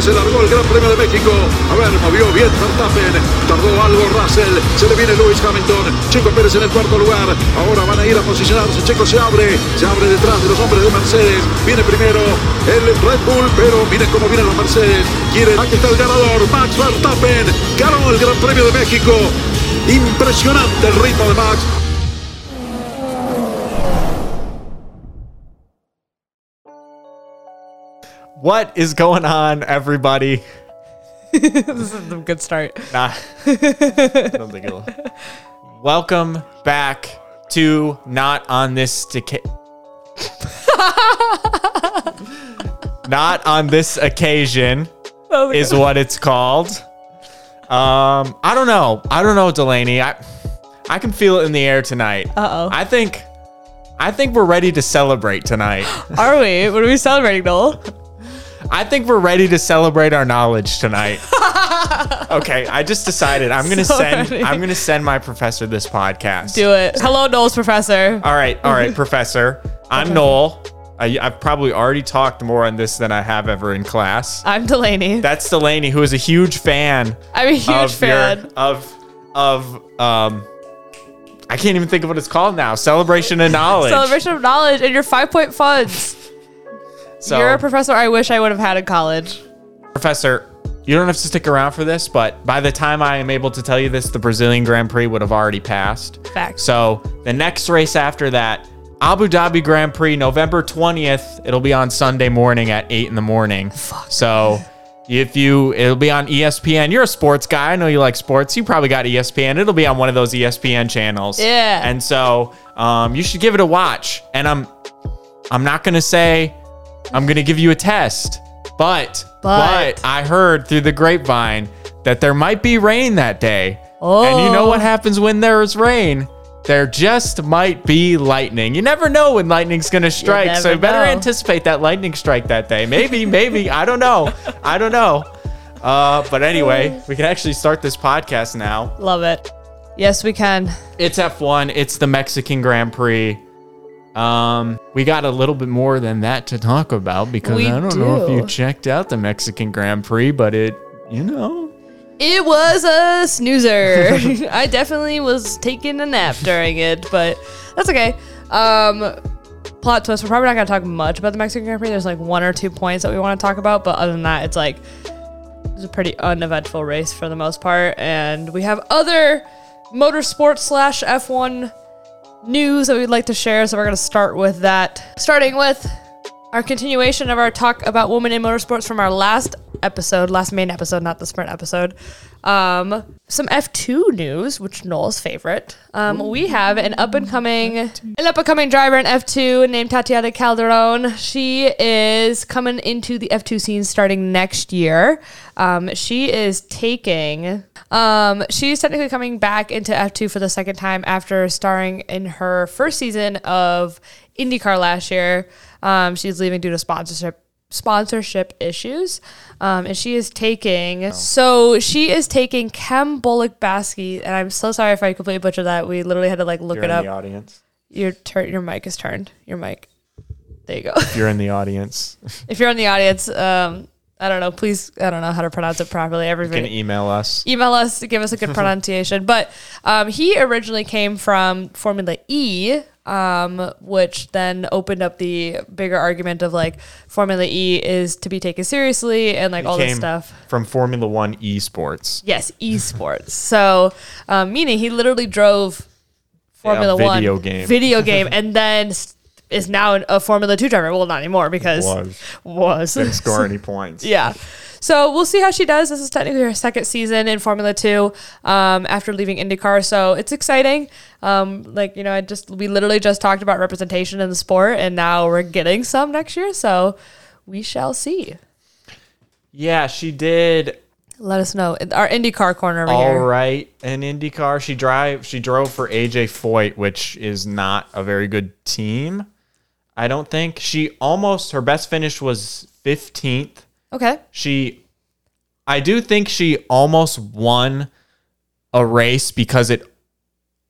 Se largó el Gran Premio de México. A ver, movió bien Verstappen. Tardó algo Russell. Se le viene Lewis Hamilton. Checo Pérez en el cuarto lugar. Ahora van a ir a posicionarse. Checo se abre. Se abre detrás de los hombres de Mercedes. Viene primero el Red Bull, pero miren cómo vienen los Mercedes. Quieren, aquí está el ganador, Max Verstappen. Ganó el Gran Premio de México. Impresionante el ritmo de Max. What is going on, everybody? this is a good start. Nah, I don't think it'll. Welcome back to Not on This Deca- Not on this occasion is what it's called. Um, I don't know. I don't know, Delaney. I I can feel it in the air tonight. Uh-oh. I think I think we're ready to celebrate tonight. Are we? What are we celebrating, Noel? I think we're ready to celebrate our knowledge tonight. okay, I just decided I'm gonna So send. I'm gonna send my professor this podcast. Do it. Hello, Noel's professor. All right, all right, professor. I'm Noel. I, I've probably already talked more on this than I have ever in class. I'm Delaney. That's Delaney, who is a huge fan I'm a huge of fan. your of of um. I can't even think of what it's called now. Celebration of knowledge. Celebration of knowledge and your five point funds. So, You're a professor I wish I would have had in college. Professor, you don't have to stick around for this, but by the time I am able to tell you this, the Brazilian Grand Prix would have already passed. Facts. So the next race after that, Abu Dhabi Grand Prix, November 20th. It'll be on Sunday morning at 8 in the morning. Fuck. So if you, it'll be on ESPN. You're a sports guy. I know you like sports. You probably got ESPN. It'll be on one of those ESPN channels. Yeah. And so um, you should give it a watch. And I'm, I'm not gonna say I'm gonna give you a test, but But- but I heard through the grapevine that there might be rain that day. Oh. And you know Oh. what happens when there is rain? There just might be lightning. You never know when lightning's gonna strike, so you better know. anticipate that lightning strike that day. Maybe, maybe. I don't know. I don't know. Uh, but anyway, we can actually start this podcast now. Love it. Yes, we can. It's F1. It's the Mexican Grand Prix. Um, we got a little bit more than that to talk about because We I don't know if you checked out the Mexican Grand Prix, but it, you know, It was a snoozer. I definitely was taking a nap during it, but that's okay. Um, plot twist: We're probably not gonna talk much about the Mexican Grand Prix. There's like one or two points that we want to talk about, but other than that, it's like it's a pretty uneventful race for the most part. And we have other motorsport slash F1 news that we'd like to share. So we're gonna start with that. Starting with our continuation of our talk about women in motorsports from our last episode, last main episode, not the sprint episode. Um, some F2 news, which Noel's favorite. Um, we have an up and coming, an up and coming driver in F2 named Tatiana Calderon. She is coming into the F2 scene starting next year. Um, she is taking, um, she's technically coming back into F2 for the second time after starring in her first season of IndyCar last year. Um, she's leaving due to sponsorship sponsorship issues, um, and she is taking. So she is taking Kem Bullock Baskey, and I'm so sorry if I completely butchered that. We literally had to like look you're it in up. the audience. Your turn. Your mic is turned. Your mic. There you go. You're in the audience. if you're in the audience, um, I don't know. Please, I don't know how to pronounce it properly. You Everybody, can email us. email us to give us a good pronunciation. But um, he originally came from Formula E, um, which then opened up the bigger argument of like Formula E is to be taken seriously and like all this stuff. from Formula One esports. Yes, esports. so um, meaning he literally drove Formula video One game. video game, and then s- is now an- a Formula Two driver. Well, not anymore because Was was didn't score any points. yeah. So we'll see how she does. This is technically her second season in Formula Two um, after leaving IndyCar. So it's exciting. Um, like you know, I just we literally just talked about representation in the sport, and now we're getting some next year. So we shall see. Yeah, she did Let us know. Our IndyCar corner over all here. right in IndyCar. She drive she drove for AJ Foyt, which is not a very good team. I don't think she almost her best finish was 15th. Okay. She I do think she almost won a race because it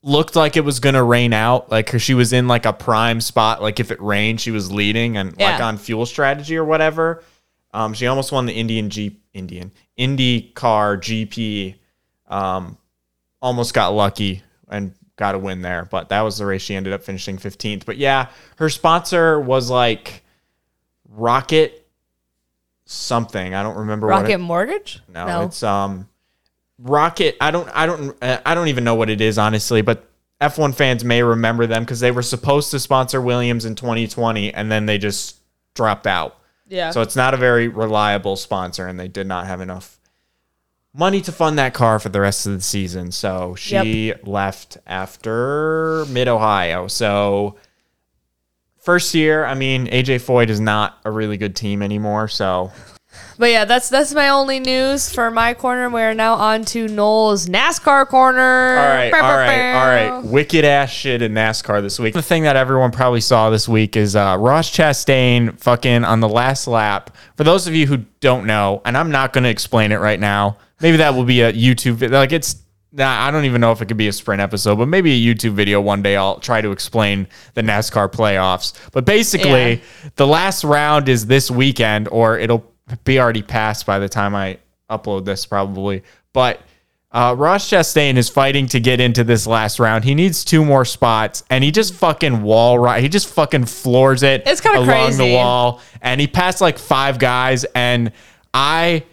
looked like it was going to rain out like she was in like a prime spot like if it rained she was leading and like on fuel strategy or whatever Um, she almost won the Indian Jeep Indian Indy Car GP. Um, almost got lucky and got a win there, but that was the race she ended up finishing 15th. But yeah, her sponsor was like Rocket something. I don't remember what Rocket it, Mortgage? no, it's um Rocket. I don't I don't uh, I don't even know what it is honestly, but F1 fans may remember them because they were supposed to sponsor Williams in 2020 and then they just dropped out. yeah. So it's not a very reliable sponsor, and they did not have enough money to fund that car for the rest of the season. So she left after Mid Ohio. So first year, I mean, AJ Foyt is not a really good team anymore. So But yeah, that's that's my only news for my corner. We're now on to Noel's NASCAR corner. all right, all right, all right. Wicked ass shit in NASCAR this week. The thing that everyone probably saw this week is uh, Ross Chastain fucking on the last lap. For those of you who don't know, and I'm not going to explain it right now. Maybe that will be a YouTube video. Like it's, nah, I don't even know if it could be a sprint episode, but maybe a YouTube video one day. I'll try to explain the NASCAR playoffs. But basically, Yeah. the last round is this weekend, or it'll be already passed by the time I upload this, probably. But uh, Ross Chastain is fighting to get into this last round. He needs two more spots, and he just fucking wall right. He just fucking floors it. It's kinda along the wall, and he passed like five guys. And I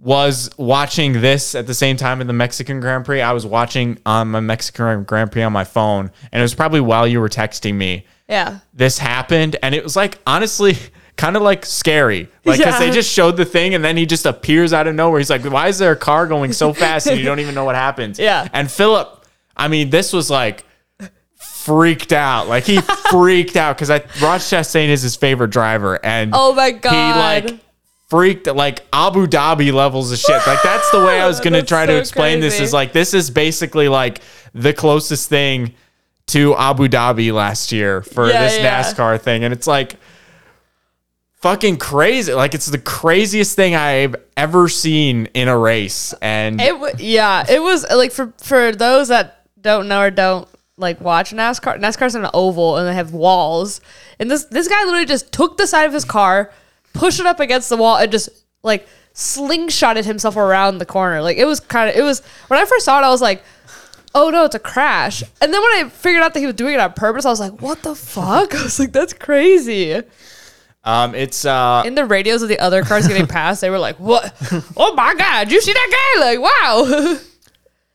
was watching this at the same time in the Mexican Grand Prix. I was watching um, on my Mexican Grand Prix on my phone, and it was probably while you were texting me Yeah. this happened and it was like honestly kind of like scary like because they just showed the thing and then he just appears out of nowhere he's like why is there a car going so fast and you don't even know what happens Yeah. and philip i mean this was like freaked out like he freaked out because i ross chastain is his favorite driver and Oh my God. he like freaked like Abu Dhabi levels of shit. Like that's the way I was gonna try to so explain this. Is like this is basically like the closest thing to Abu Dhabi last year for Yeah, this yeah. NASCAR thing, and it's like fucking crazy. Like it's the craziest thing I've ever seen in a race, and It w- yeah, it was like for for those that don't know or don't like watch NASCAR. NASCAR's an oval and they have walls. And this this guy literally just took the side of his car, pushed it up against the wall, and just like slingshotted himself around the corner. Like it was kind of it was when I first saw it, I was like. Oh no, it's a crash. And then when I figured out that he was doing it on purpose, I was like, what the fuck? I was like, that's crazy. um, it's uh, In the radios of the other cars getting past, they were like, what? Oh my God, you see that guy? Like, wow.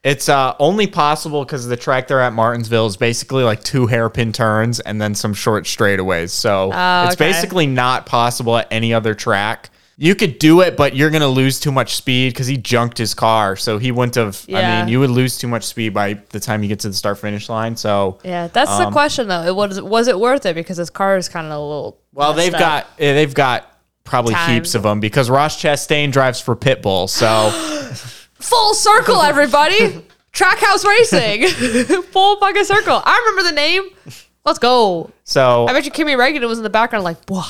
It's uh, only possible because the track they're at Martinsville is basically like two hairpin turns and then some short straightaways. So Oh, it's okay. basically not possible at any other track. You could do it, but you're gonna lose too much speed because he junked his car. So he wouldn't have. I mean, you would lose too much speed by the time you get to the start finish line. So Yeah, that's the question though. It was was it worth it because his car is kind of a little. well, they've up. got eh, they've got probably Time. heaps of them because Ross Chastain drives for Pitbull. So full circle, everybody. Trackhouse Racing, full fucking circle. I remember the name. Let's go. so I bet you Kimi Räikkönen was in the background, like, whoa.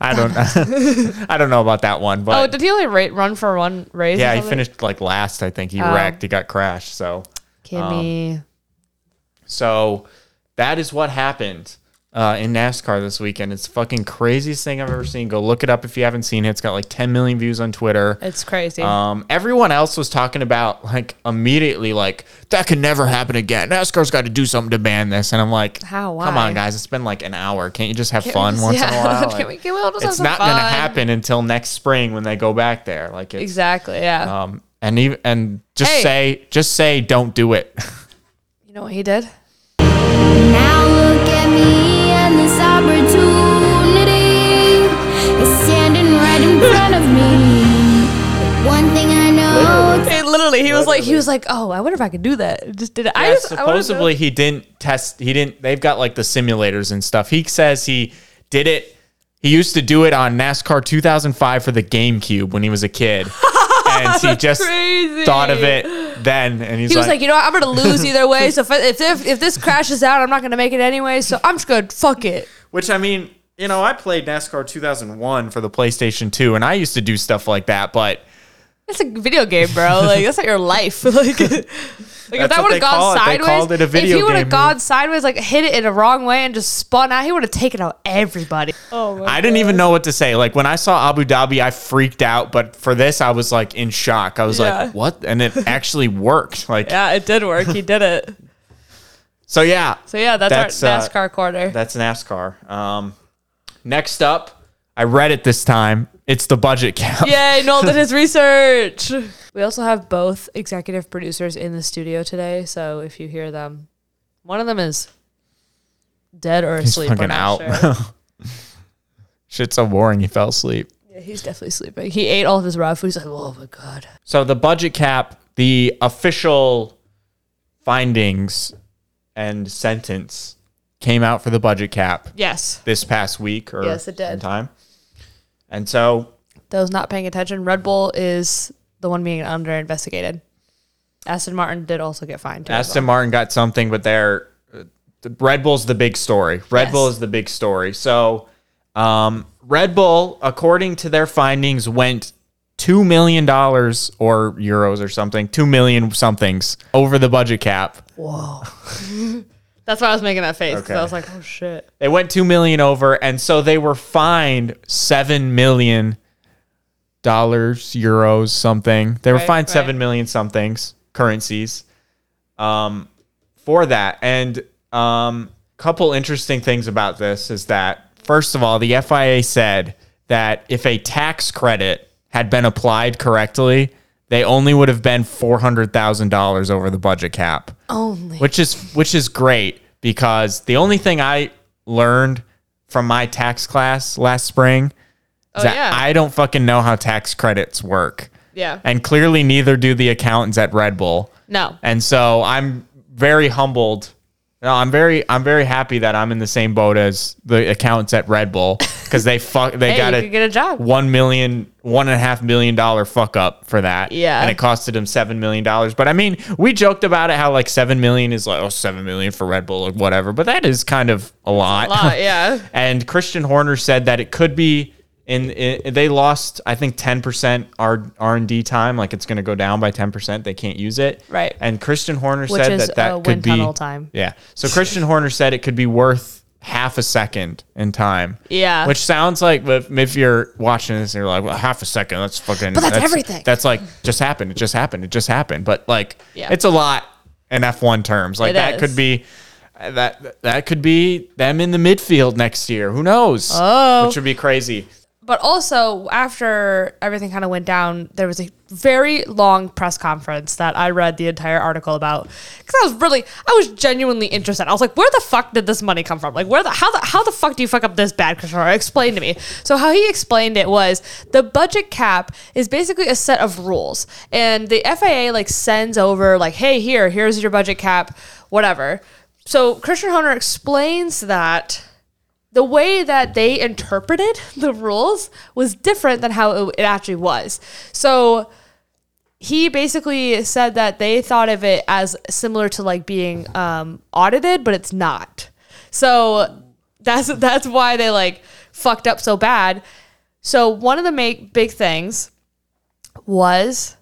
I don't I don't know about that one, but Oh, did he only ra- run for one race? Yeah, he finished like last. I think he Oh. wrecked. He got crashed. So, Kimi. Um, so that is what happened uh, in NASCAR this weekend. It's the fucking craziest thing I've ever seen. Go look it up if you haven't seen it. It's got like 10 million views on Twitter. it's crazy. Um, everyone else was talking about like immediately like that could never happen again. NASCAR's got to do something to ban this, and I'm like, How? Why? Come on, guys, it's been like an hour. Can't you just have Can't we fun just- once in a yeah. while? Can we- can we all just it's some not gonna happen until next spring when they go back there. Like it's exactly. Yeah. um, and even and just Hey. say just say don't do it. you know what he did? Now look at me and this opportunity is standing right in front of me. One thing I know, Hey, literally, he was like, he was like, oh, I wonder if I could do that. Just did it. I Yeah, just, I wanna know. supposedly he didn't test. He didn't. They've got like the simulators and stuff. He says he did it. He used to do it on NASCAR 2005 for the GameCube when he was a kid, and he just crazy. thought of it then. And he's He was like, like, you know, what? I'm gonna lose either way. So if if, if if this crashes out, I'm not gonna make it anyway. So I'm just good. Fuck it. which I mean, you know, I played NASCAR 2001 for the PlayStation 2, and I used to do stuff like that, but. It's a video game, bro. Like that's not your life. Like Like if that would have gone call sideways, called it a video if he would have gone sideways, like hit it in a wrong way and just spun out, he would have taken out everybody. Oh my I didn't even know what to say. Like when I saw Abu Dhabi, I freaked out. But for this, I was like in shock. I was Yeah. like, "What?" And it actually worked. Like Yeah, it did work. He did it. so. Yeah, So yeah, that's, That's, our uh, NASCAR quarter. that's NASCAR. Um, next up, I read it this time. It's the budget cap. Yay, Noel did his research. We also have both executive producers in the studio today, so if you hear them, one of them is dead or He's asleep. we're fucking out. sure. Shit's so boring. He fell asleep. Yeah, he's definitely sleeping. He ate all of his raw food. He's like, oh my god. So the budget cap, the official findings and sentence came out for the budget cap Yes. this past week or Yes, it did. sometime. And so Those not paying attention, Red Bull is the one being under investigated. Aston Martin did also get fined. Aston well. Martin got something, but they're the Red Bull's the big story. Red Yes. Bull is the big story. So, um, Red Bull, according to their findings, went two million dollars or euros or something, two million somethings over the budget cap. That's why I was making that face. 'cause Okay. I was like, oh shit. They went two million over, and so they were fined seven million dollars, euros, something. They were Right, fined right. seven million somethings currencies, um, for that. And um, couple interesting things about this is that first of all, the FIA said that if a tax credit had been applied correctly, they only would have been four hundred thousand dollars over the budget cap Only. which is which is great because the only thing I learned from my tax class last spring is Oh, that yeah. I don't fucking know how tax credits work. Yeah. And clearly neither do the accountants at Red Bull. No. And so I'm very humbled. No, I'm very I'm very happy that I'm in the same boat as the accountants at Red Bull because they fuck they Hey, got you a get a job. one million one and a half million dollar fuck up for that. Yeah. And it costed him seven million dollars. But I mean, we joked about it how like seven million is like, oh, seven million for Red Bull or whatever. But that is kind of a lot. A lot, yeah. and Christian Horner said that it could be in, in they lost I think 10% R R&D time like it's going to go down by 10% they can't use it Right. and Christian Horner Which said is, that that could wind be tunnel time. yeah so Christian Horner said it could be worth half a second in time Yeah. which sounds like if, if you're watching this and you're like well half a second that's fucking But that's everything. that's like just happened it just happened it just happened but like Yeah. it's a lot in F1 terms like It that is. could be that that could be them in the midfield next year. Who knows? Oh. which would be crazy. But also, after everything kind of went down, there was a very long press conference that I read the entire article about because I was really, I was genuinely interested. I was like, where the fuck did this money come from? Like, where the how the how the fuck do you fuck up this bad, Kishore? Explain to me. So how he explained it was the budget cap is basically a set of rules, and the FIA like sends over like, hey, here, here's your budget cap, whatever. So Christian Horner explains that the way that they interpreted the rules was different than how it, actually was. So he basically said that they thought of it as similar to like being um, audited, but it's not. So that's that's why they like fucked up so bad. So one of the make big things was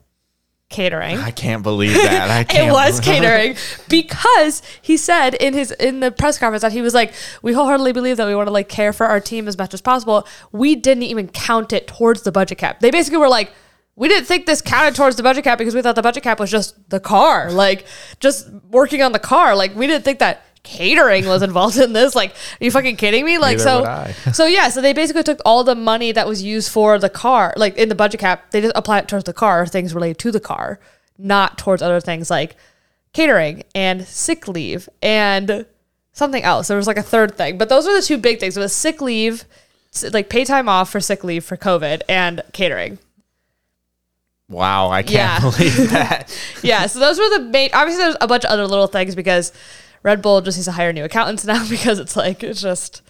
catering. I can't believe that. I It can't. was catering because he said in his in the press conference that he was like, we wholeheartedly believe that we want to like care for our team as much as possible. We didn't even count it towards the budget cap. They basically were like, we didn't think this counted towards the budget cap because we thought the budget cap was just the car, like just working on the car. Like we didn't think that catering was involved in this. Like, are you fucking kidding me? Like, Neither so, so yeah, so they basically took all the money that was used for the car, like in the budget cap, they just apply it towards the car, things related to the car, not towards other things like catering and sick leave and something else. There was like a third thing, but those were the two big things. It was sick leave, like pay time off for sick leave for COVID and catering. Wow, I can't Yeah. believe that. yeah, so those were the main. Obviously, there's a bunch of other little things because Red Bull just needs to hire new accountants now because it's like it's just.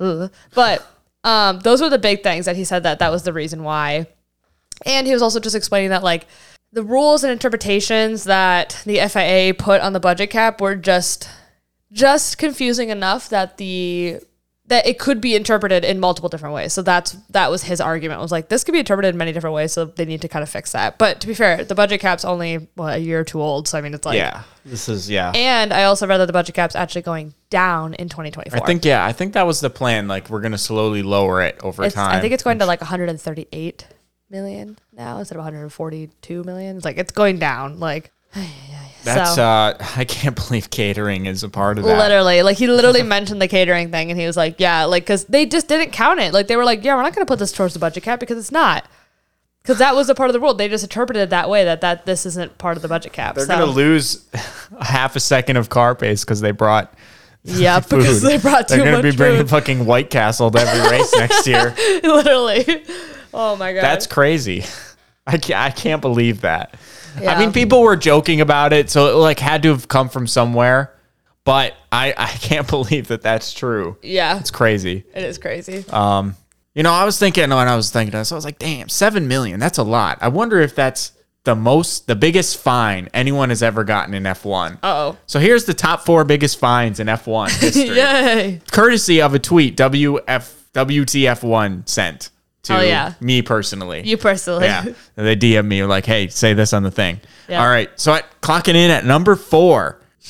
ugh. But um, those were the big things that he said that that was the reason why, and he was also just explaining that like the rules and interpretations that the FIA put on the budget cap were just just confusing enough that the that it could be interpreted in multiple different ways. So that's that was his argument. Was like this could be interpreted in many different ways. So they need to kind of fix that. But to be fair, the budget cap's only what a year or two old. So I mean, it's like Yeah, this is yeah. And I also read that the budget cap's actually going down in 2024. I think yeah, I think that was the plan. Like we're gonna slowly lower it over it's, time. I think it's going to like 138 million now instead of 142 million. It's like it's going down. Like That's so- uh, I can't believe catering is a part of that. Literally, like he literally mentioned the catering thing, and he was like, "Yeah, like because they just didn't count it. Like they were like, yeah, we're not going to put this towards the budget cap because it's not, because that was a part of the rule. They just interpreted it that way that that this isn't part of the budget cap. They're so, gonna lose half a second of car pace because they brought yeah, food. because they brought too They're gonna be bringing food. fucking White Castle to every race next year. literally. Oh my god, That's crazy. I can't, I can't believe that. I mean, people were joking about it, so it like had to have come from somewhere. But I, I can't believe that that's true. yeah, It's crazy. it is crazy. Um, You know, I was thinking when I was thinking this, I was like, damn, seven million, that's a lot. I wonder if that's the most, the biggest fine anyone has ever gotten in F1. oh, So here's the top four biggest fines in F1 history. yay! Courtesy of a tweet WF, WTF1 sent to Oh, yeah. me personally. You personally, yeah. And they DM me like, hey, say this on the thing. Yeah. All right. So at, clocking in at number four,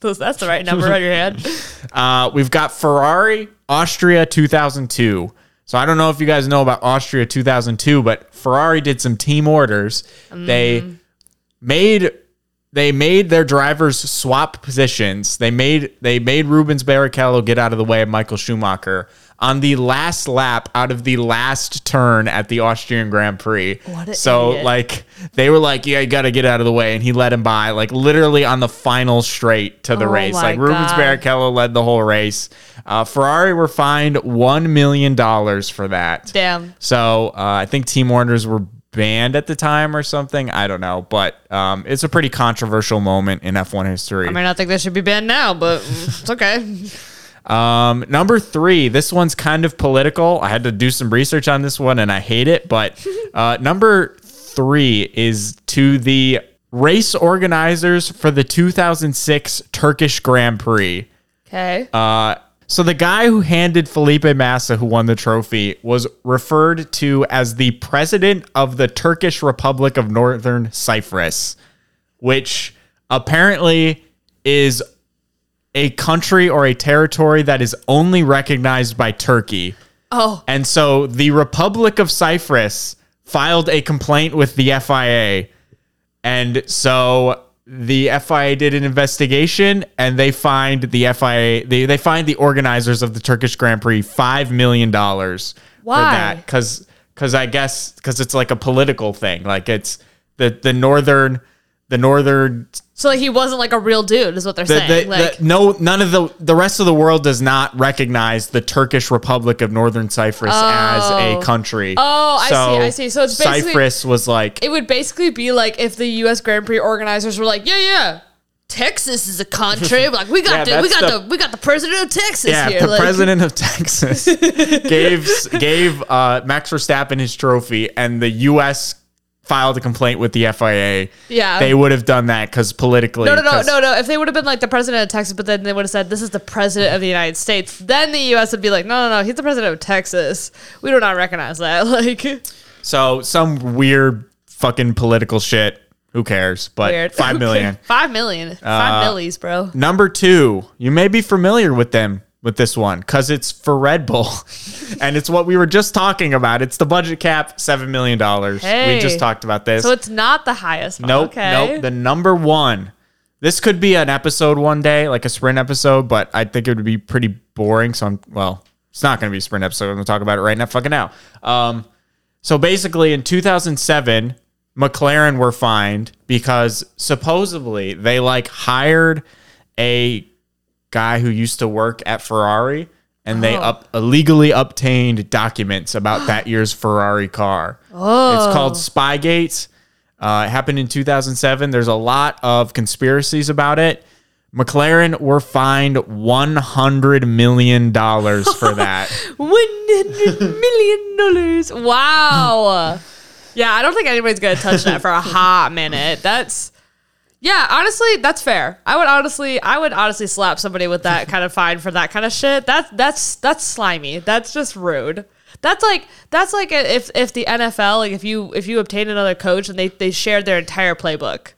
that's the right number on your head. Uh, we've got Ferrari Austria 2002. So I don't know if you guys know about Austria 2002, but Ferrari did some team orders. They made they made their drivers swap positions. They made they made Rubens Barrichello get out of the way of Michael Schumacher on the last lap out of the last turn at the Austrian Grand Prix. So idiot. like they were like, yeah, you got to get out of the way, and he let him by like literally on the final straight to the Oh race. Like Rubens God. Barrichello led the whole race. Uh, Ferrari were fined one million dollars for that. Damn. So uh, I think team orders were banned at the time or something. I don't know, but um, it's a pretty controversial moment in F1 history. I mean, I think they should be banned now, but it's okay. Um, number three, this one's kind of political. I had to do some research on this one and I hate it. But uh, number three is to the race organizers for the 2006 Turkish Grand Prix. Okay. Uh, so the guy who handed Felipe Massa, who won the trophy, was referred to as the president of the Turkish Republic of Northern Cyprus, which apparently is a country or a territory that is only recognized by Turkey. oh, And so the Republic of Cyprus filed a complaint with the FIA. And so the FIA did an investigation and they find the FIA, they, they fined the organizers of the Turkish Grand Prix $5 million for Why? that. Because because I guess because it's like a political thing. Like it's the, the northern, the northern so like he wasn't like a real dude, is what they're the, saying. the, like, the, no, none of the the rest of the world does not recognize the Turkish Republic of Northern Cyprus as a Oh. country. Oh, I see, I see. So it's basically- Cyprus was like it would basically be like if the U.S. Grand Prix organizers were like, yeah, yeah. Texas is a country. Like we got Yeah, the, we got the- the, we got the president of Texas yeah, here. the like, president of Texas gave gave uh, Max Verstappen his trophy, and the U.S. filed a complaint with the FIA. Yeah. they would have done that because politically. No, no, no, no, no. If they would have been like the president of Texas, but then they would have said this is the president of the United States, then the U.S. would be like, no, no, no, he's the president of Texas. We do not recognize that. Like, So some weird fucking political shit. Who cares? But weird. five million. Five million. Five uh, millies, bro. Number two, you may be familiar with them with this one because it's for Red Bull, and it's what we were just talking about. It's the budget cap, seven million dollars. Hey. We just talked about this. So it's not the highest. one. nope, Okay. nope. The number one. This could be an episode one day, like a sprint episode, but I think it would be pretty boring. So I'm well, it's not going to be a sprint episode. I'm going to talk about it right now, fucking now. Um, so basically, in 2007, McLaren were fined because supposedly they like hired a guy who used to work at Ferrari and they up illegally obtained documents about that year's Ferrari car. It's called Spygate. Uh, it happened in 2007. There's a lot of conspiracies about it. McLaren were fined 100 million dollars for that. One hundred million dollars. Wow. yeah, I don't think anybody's gonna touch that for a hot minute. That's Yeah, honestly, that's fair. I would honestly, I would honestly slap somebody with that kind of fine for that kind of shit. That's that's that's slimy. That's just rude. That's like that's like if if the NFL like if you if you obtain another coach and they they shared their entire playbook.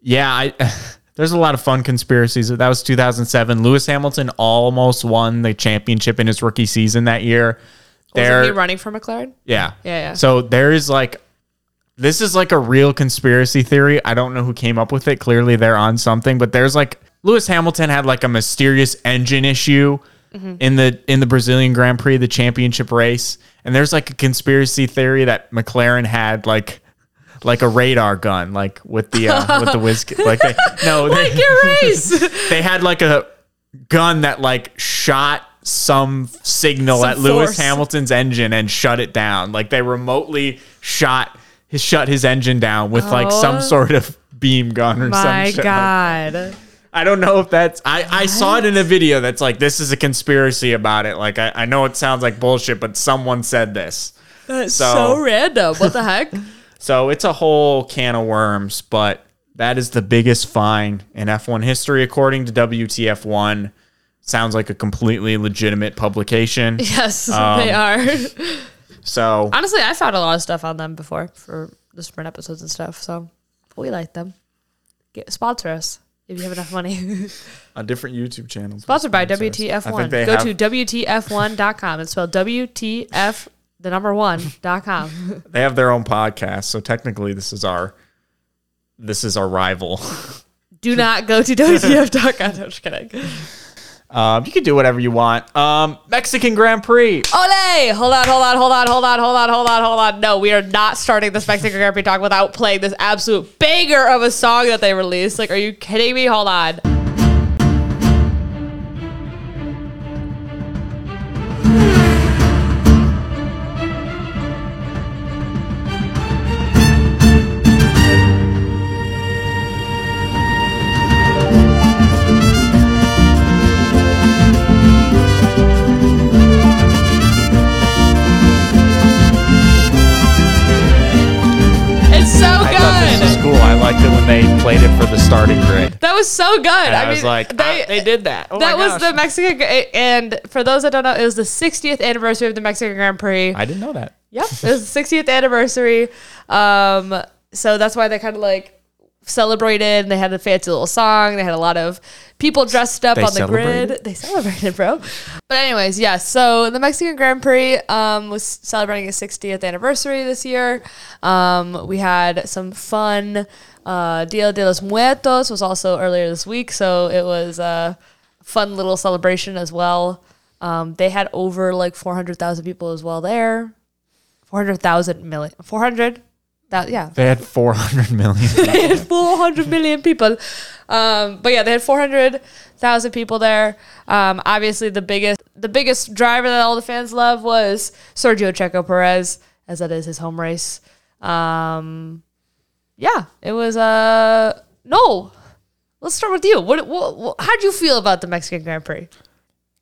Yeah, I, there's a lot of fun conspiracies. That was 2007. Lewis Hamilton almost won the championship in his rookie season that year. Wasn't he running for McLaren? Yeah. Yeah, yeah. So there is like this is like a real conspiracy theory. I don't know who came up with it. Clearly they're on something, but there's like Lewis Hamilton had like a mysterious engine issue Mm-hmm. in the in the Brazilian Grand Prix, the championship race. And there's like a conspiracy theory that McLaren had like like a radar gun, like with the uh, with the whiz like they, no they, Like your race. they had like a gun that like shot some signal Some at Lewis. Hamilton's engine and shut it down. Like they remotely shot his shut his engine down with like some Oh. sort of beam gun or My some shit. God. I don't know if that's I, I saw it in a video that's like this is a conspiracy about it. Like I, I know it sounds like bullshit, but someone said this. That's So- so, random. What the heck? So it's a whole can of worms, but that is the biggest fine in F1 history, according to WTF1. Sounds like a completely legitimate publication. yes, Um, they are. So Honestly, I found a lot of stuff on them before for the sprint episodes and stuff. So we like them. Get sponsor us if you have enough money. on different YouTube channels. Sponsored by WTF1. Go have- to WTF1.com. It's spelled WTF, the number one, dot com. They have their own podcast, so technically this is our this is our rival. Do not go to WTF.com. No, just kidding. Um, you can do whatever you want. Um, Mexican Grand Prix. Ole! Hold on, hold on, hold on, hold on, hold on, hold on, hold on. No, we are not starting this Mexican Grand Prix talk without playing this absolute banger of a song that they released. Like, are you kidding me? Hold on. They played it for the starting grid. That was so good. And I, I, was like, they, ah, they did that. Oh that was the Mexican, and for those that don't know, it was the 60th anniversary of the Mexican Grand Prix. I didn't know that. Yep, it was the 60th anniversary. Um, so that's why they kind of like celebrated. And they had a fancy little song. They had a lot of people dressed up They on the celebrated? grid. They celebrated, bro. But anyways, yes. so the Mexican Grand Prix um, was celebrating its 60th anniversary this year. Um, we had some fun. Uh, Dia de los Muertos was also earlier this week, so it was a fun little celebration as well. Um, they had over like 400,000 people as well there. 400,000 million. 400? That, yeah. They had 400 million. They had 400 million people. Um, but yeah, they had 400,000 people there. Um, obviously, the biggest the biggest driver that all the fans love was Sergio Checo Perez, as that is his home race. Um, yeah, it was uh no. Let's start with you. What, what, what how would you feel about the Mexican Grand Prix?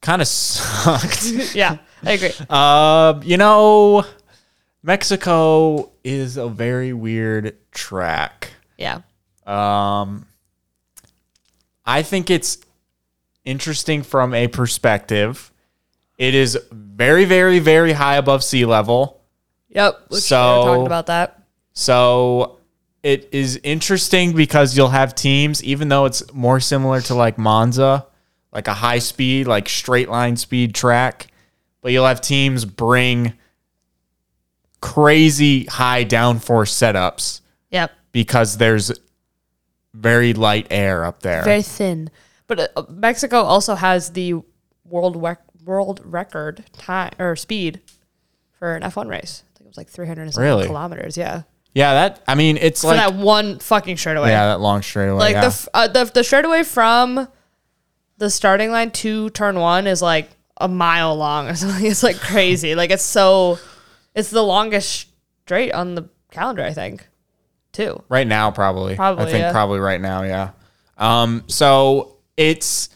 kind of sucked. Yeah, I agree. Um, you know, Mexico is a very weird track. Yeah. Um, I think it's interesting from a perspective. It is very, very, very high above sea level. Yep. So- talking about that. So it is interesting because you'll have teams, even though it's more similar to like Monza, like a high speed, like straight line speed track, but you'll have teams bring crazy high downforce setups Yep. because there's very light air up there. very thin. But uh, Mexico also has the world rec- world record time or speed for an F1 race. I think it was like 300 and something Really? kilometers. Yeah, yeah, that I mean, it's for like that one fucking straightaway. yeah, that long straightaway. like yeah. the, f- uh, the the straightaway from the starting line to turn one is like a mile long or something. It's like crazy. like it's so, it's the longest straight on the calendar. I think, too. Right now, probably. Probably, I think yeah. probably right now, yeah. Um, so it's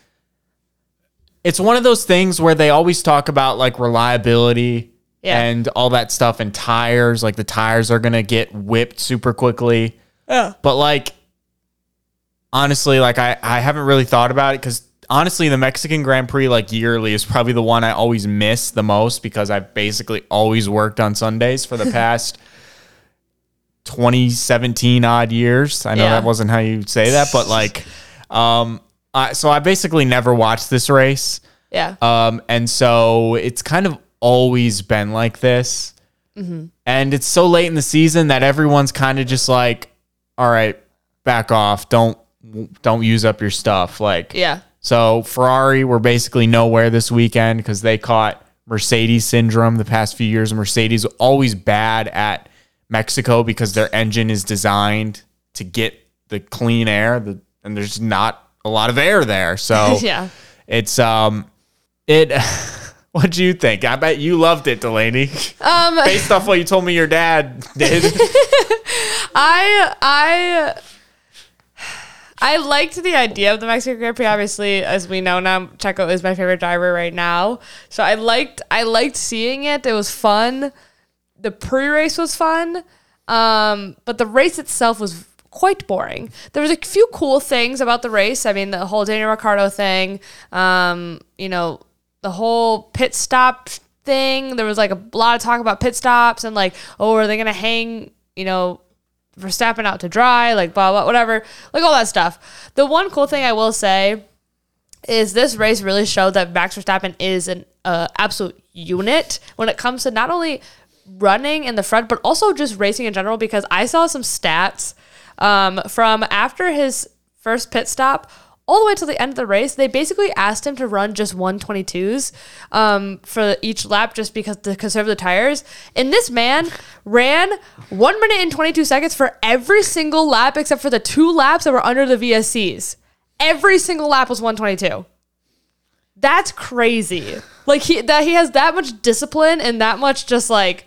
it's one of those things where they always talk about like reliability Yeah. and all that stuff and tires, like the tires are gonna get whipped super quickly. Yeah. But like honestly, like I, I haven't really thought about it because honestly, the Mexican Grand Prix like yearly is probably the one I always miss the most because I've basically always worked on Sundays for the past 2017 odd years. I know Yeah. that wasn't how you say that, but like, um, I, so I basically never watched this race. Yeah. Um, and so it's kind of always been like this. And it's so late in the season that everyone's kind of just like, all right, back off. Don't don't use up your stuff. Like yeah. so Ferrari were basically nowhere this weekend because they caught Mercedes syndrome the past few years. Mercedes always bad at Mexico because their engine is designed to get the clean air, the, and there's not a lot of air there. So Yeah. it's um it what do you think? I bet you loved it, Delaney. Um, Based off what you told me your dad did. I I I liked the idea of the Mexican Grand Prix. Obviously, as we know now, Checo is my favorite driver right now. So I liked I liked seeing it. It was fun. The pre-race was fun, um, but the race itself was quite boring. There was a few cool things about the race. I mean, the whole Daniel Ricciardo thing. Um, you know, the whole pit stop thing. There was like a lot of talk about pit stops and like, oh, are they gonna hang? You know, Verstappen out to dry, like blah blah whatever, like all that stuff. The one cool thing I will say is this race really showed that Max Verstappen is an uh, absolute unit when it comes to not only running in the front but also just racing in general. Because I saw some stats um, from after his first pit stop all the way to the end of the race, they basically asked him to run just 122s um, for each lap just because to conserve the tires. And this man ran one minute and 22 seconds for every single lap except for the two laps that were under the VSCs. Every single lap was 122. That's crazy. Like he that he has that much discipline and that much just like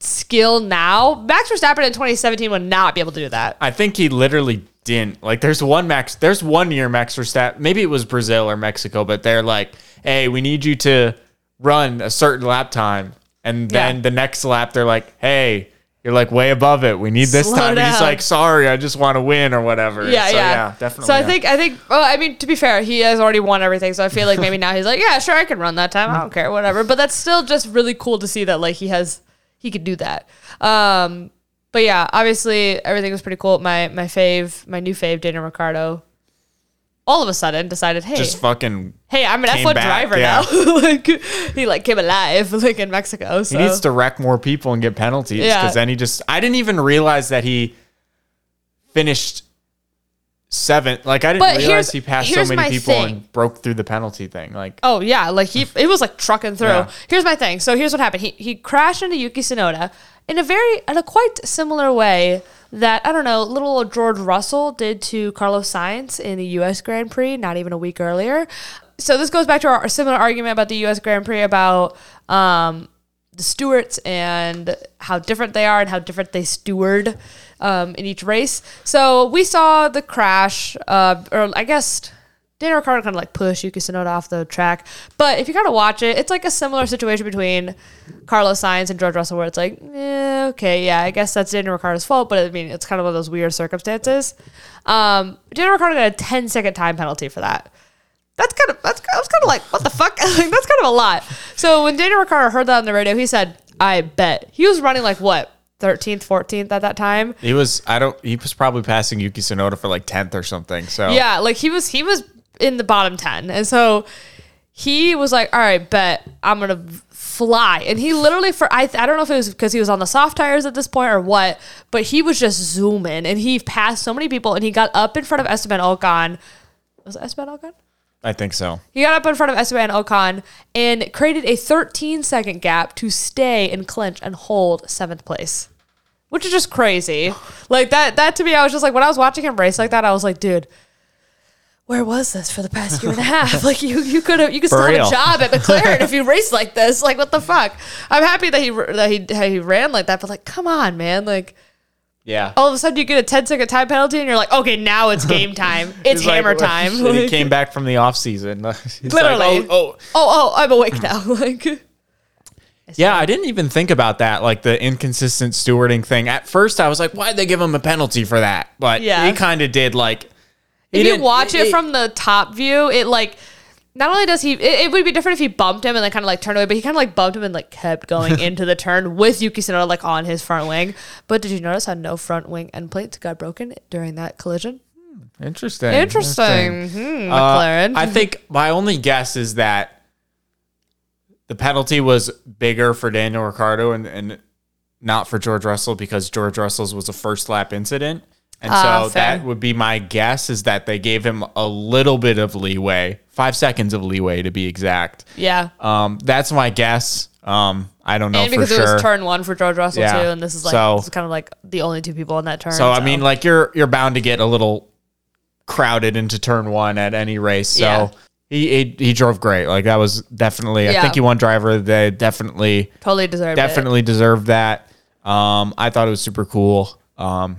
skill now. Max Verstappen in 2017 would not be able to do that. I think he literally didn't. Like there's one Max there's one year Max Verstappen maybe it was Brazil or Mexico, but they're like, hey, we need you to run a certain lap time. And then Yeah. the next lap they're like, hey, you're like way above it. We need this Slow time. And he's like, sorry, I just want to win or whatever. Yeah, So, yeah, definitely. So I yeah. think I think well, I mean to be fair, he has already won everything. So I feel like maybe now he's like, yeah, sure, I can run that time. I don't care, whatever. But that's still just really cool to see that like he has he could do that. Um, but yeah, obviously everything was pretty cool. My my fave, my new fave, Daniel Ricciardo, all of a sudden decided, hey, just fucking hey, I'm an F1 back, driver yeah. now. like he like came alive like in Mexico. So He needs to wreck more people and get penalties because Yeah. then he just. I didn't even realize that he finished seventh. Like I didn't But realize he passed so many people thing. and broke through the penalty thing. Like Oh yeah, like he it was like trucking through. Yeah. Here's my thing. So here's what happened. He he crashed into Yuki Tsunoda in a very in a quite similar way that I don't know, little George Russell did to Carlos Sainz in the US Grand Prix not even a week earlier. So this goes back to our similar argument about the US Grand Prix about um the stewards and how different they are and how different they steward um, in each race. So we saw the crash, uh, or I guess Daniel Ricciardo kind of like push Yuki Tsunoda off the track. But if you kind of watch it, it's like a similar situation between Carlos Sainz and George Russell, where it's like, eh, okay, yeah, I guess that's Daniel Ricciardo's fault, but I mean, it's kind of one of those weird circumstances. Um, Daniel Ricciardo got a 10 second time penalty for that. That's kind of that's I was kind of like what the fuck like that's kind of a lot. So when Daniel Ricciardo heard that on the radio, he said, "I bet he was running like what 13th, 14th at that time." he was. I don't. He was probably passing Yuki Tsunoda for like tenth or something. So Yeah, like he was he was in the bottom 10. And so he was like, "All right, bet I'm going to fly." And he literally for I I don't know if it was because he was on the soft tires at this point or what, but he was just zooming and he passed so many people and he got up in front of Esteban Ocon. Was it Esteban Ocon? I think so. He got up in front of Esteban Ocon and created a 13 second gap to stay and clinch and hold seventh place, which is just crazy. Like that, that to me, I was just like, when I was watching him race like that, I was like, dude, where was this for the past year and a half? Like you, you could have, you could For still real. have a job at McLaren if you raced like this. Like what the fuck? I'm happy that he that he that he ran like that, but like, come on, man, like. Yeah. All of a sudden, you get a 10 second time penalty, and you're like, okay, now it's game time. It's He's like- hammer time. he came back from the off season. Literally. oh, oh, oh, oh, I'm awake now. like, Yeah, I didn't even think about that, like the inconsistent stewarding thing. At first, I was like, why'd they give him a penalty for that? But Yeah. he kind of did, like, if you didn't- watch it he- from the top view, it like not only does he, it, it would be different if he bumped him and then kind of like turned away, but he kind of like bumped him and like kept going into the turn with Yuki Tsunoda like on his front wing. But did you notice how no front wing end plates got broken during that collision? Interesting. Interesting, Hmm, Uh, McLaren. I think my only guess is that the penalty was bigger for Daniel Ricciardo and, and not for George Russell because George Russell's was a first lap incident. And Ah, so fair. that would be my guess is that they gave him a little bit of leeway, five seconds of leeway to be exact. yeah. Um, that's my guess. Um, I don't know and for because sure. it was turn one for George Russell Yeah. too, and this is like So- this is kind of like the only two people on that turn. So I mean, like you're you're bound to get a little crowded into turn one at any race. So Yeah. He, he he drove great. Like that was definitely. I think he won driver. They definitely totally deserved it. definitely deserved that. Um, I thought it was super cool. Um,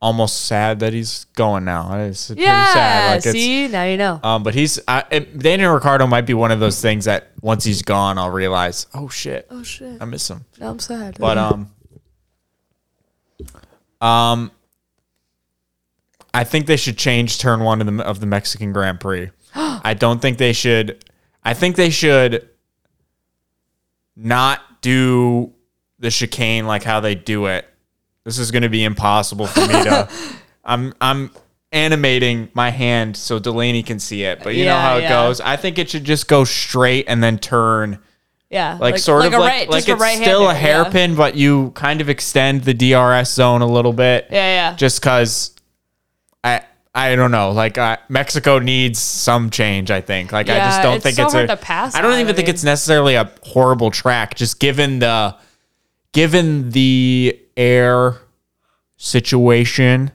almost sad that he's going now. It's pretty Yeah. sad. Like it's, see, now you know. um, but he's I, it- Daniel Ricciardo might be one of those things that once he's gone, I'll realize, oh shit, oh shit. I miss him. Now I'm sad. But um, um, I think they should change turn one of the of the Mexican Grand Prix. I don't think they should. I think they should not do the chicane like how they do it. This is going to be impossible for me to. I'm I'm animating my hand so Delaney can see it, but you know how it yeah. goes. I think it should just go straight and then turn yeah, like, sort of a like right, like a it's still a right-hander, yeah. hairpin, but you kind of extend the DRS zone a little bit. Yeah, yeah. Just because I I don't know, like uh, Mexico needs some change. I think. Like I just don't it's think so it's hard a. to pass I don't on, even I think it's necessarily a horrible track. Just given the given the air situation.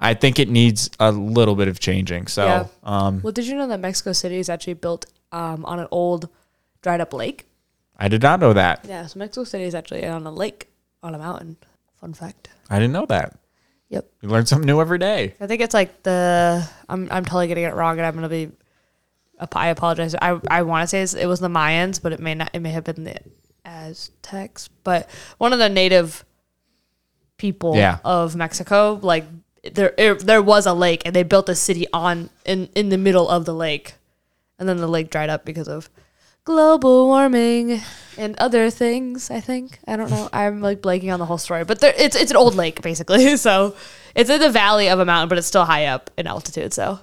I think it needs a little bit of changing. So, Yeah. um, Well, did you know that Mexico City is actually built um, on an old dried up lake? I did not know that. Yeah, so Mexico City is actually on a lake on a mountain. Fun fact. I didn't know that. Yep. You learn something new every day. I think it's like the I'm I'm totally getting it wrong, and I'm gonna be. I apologize. I I want to say it was the Mayans, but it may not. It may have been the Aztecs, but one of the native people Yeah. of Mexico, like there it, there was a lake, and they built a city on in in the middle of the lake, and then the lake dried up because of global warming and other things. I think I don't know. I'm like blanking on the whole story, but there, it's it's an old lake basically. So it's in the valley of a mountain, but it's still high up in altitude. So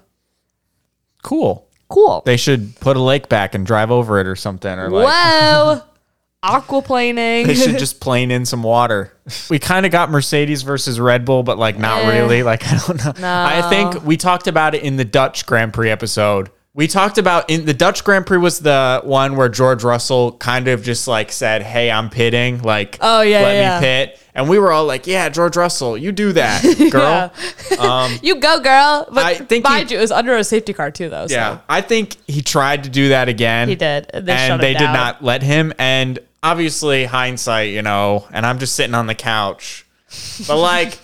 Cool. cool. They should put a lake back and drive over it or something. Or like Whoa, aquaplaning. they should just plane in some water. We kind of got Mercedes versus Red Bull, but like not Eh. really. Like I don't know. No. I think we talked about it in the Dutch Grand Prix episode. We talked about in the Dutch Grand Prix was the one where George Russell kind of just like said, "Hey, I'm pitting." Like, Oh, yeah, let yeah, me pit. And we were all like, "Yeah, George Russell, you do that, girl." Um, you go, girl. But I think mind he- you, it was under a safety car too, though. Yeah, So I think he tried to do that again. he did. And they, and they did not let him. And obviously, hindsight, you know, and I'm just sitting on the couch, but like,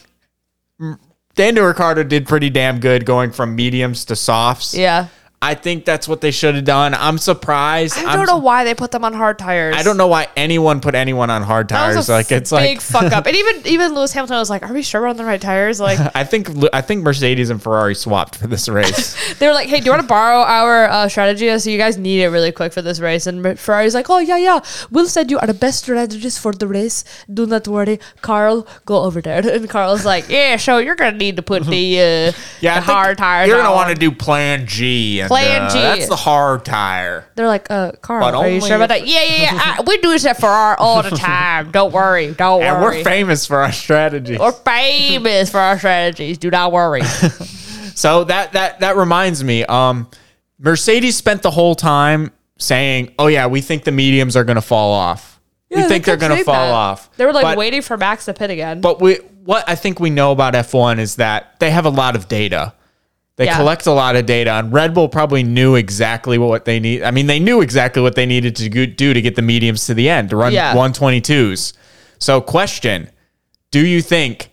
Daniel Ricciardo did pretty damn good going from mediums to softs. Yeah. I think that's what they should have done. I'm surprised. I I'm don't know why they put them on hard tires. I don't know why anyone put anyone on hard tires. like it's big like big fuck up. And even even Lewis Hamilton was like, "Are we sure we're on the right tires?" Like I think I think Mercedes and Ferrari swapped for this race. they were like, "Hey, do you want to borrow our uh, strategy? So you guys need it really quick for this race." And Ferrari's like, "Oh yeah, yeah, we'll send you our best strategists for the race. Do not worry, Carl. Go over there." And Carl's like, "Yeah, so you're gonna need to put the uh, yeah, the hard tires. You're gonna want to do Plan G. And, That's the hard tire. They're like, "Uh, Carl, But are you only sure about if- that?" Yeah, yeah, yeah. I, we do this at Ferrari all the time. Don't worry. Don't worry. And worry. we're famous for our strategies. We're famous for our strategies. Do not worry. So that that that reminds me. Um, Mercedes spent the whole time saying, "Oh yeah, we think the mediums are going to fall off. we think they're going to fall off." They were like But- waiting for Max to pit again. But we what I think we know about F1 is that they have a lot of data. They Yeah. collect a lot of data, and Red Bull probably knew exactly what they need. I mean, they knew exactly what they needed to do to get the mediums to the end to run Yeah. 122s. So, question: Do you think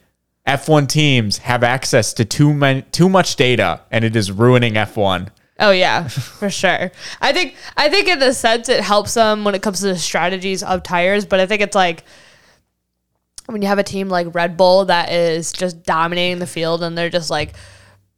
F1 teams have access to too many, too much data, and it is ruining F1? Oh yeah, for sure. I think I think in the sense it helps them when it comes to the strategies of tires, but I think it's like when you have a team like Red Bull that is just dominating the field and they're just like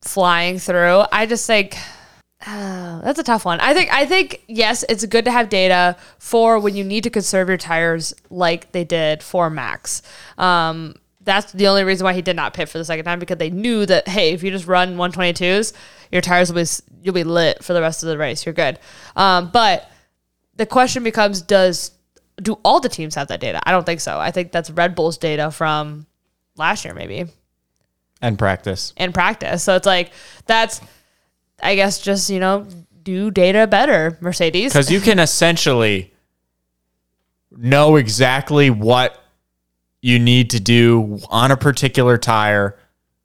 flying through. I just think uh, that's a tough one. I think I think yes, it's good to have data for when you need to conserve your tires like they did for Max. Um, that's the only reason why he did not pit for the second time because they knew that hey, if you just run 122s, your tires will be you'll be lit for the rest of the race. You're good. Um, but the question becomes does do all the teams have that data? I don't think so. I think that's Red Bull's data from last year maybe And practice. and practice. So it's like that's I guess just, you know, do data better, Mercedes. Because you can essentially know exactly what you need to do on a particular tire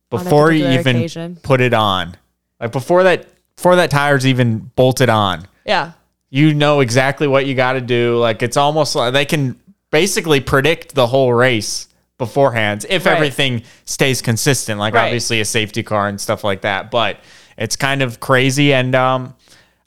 before you even occasion. put it on. Like before that before that tire's even bolted on. Yeah. You know exactly what you got to do. Like it's almost like they can basically predict the whole race beforehand if Right. everything stays consistent. Like Right. obviously a safety car and stuff like that. But it's kind of crazy and um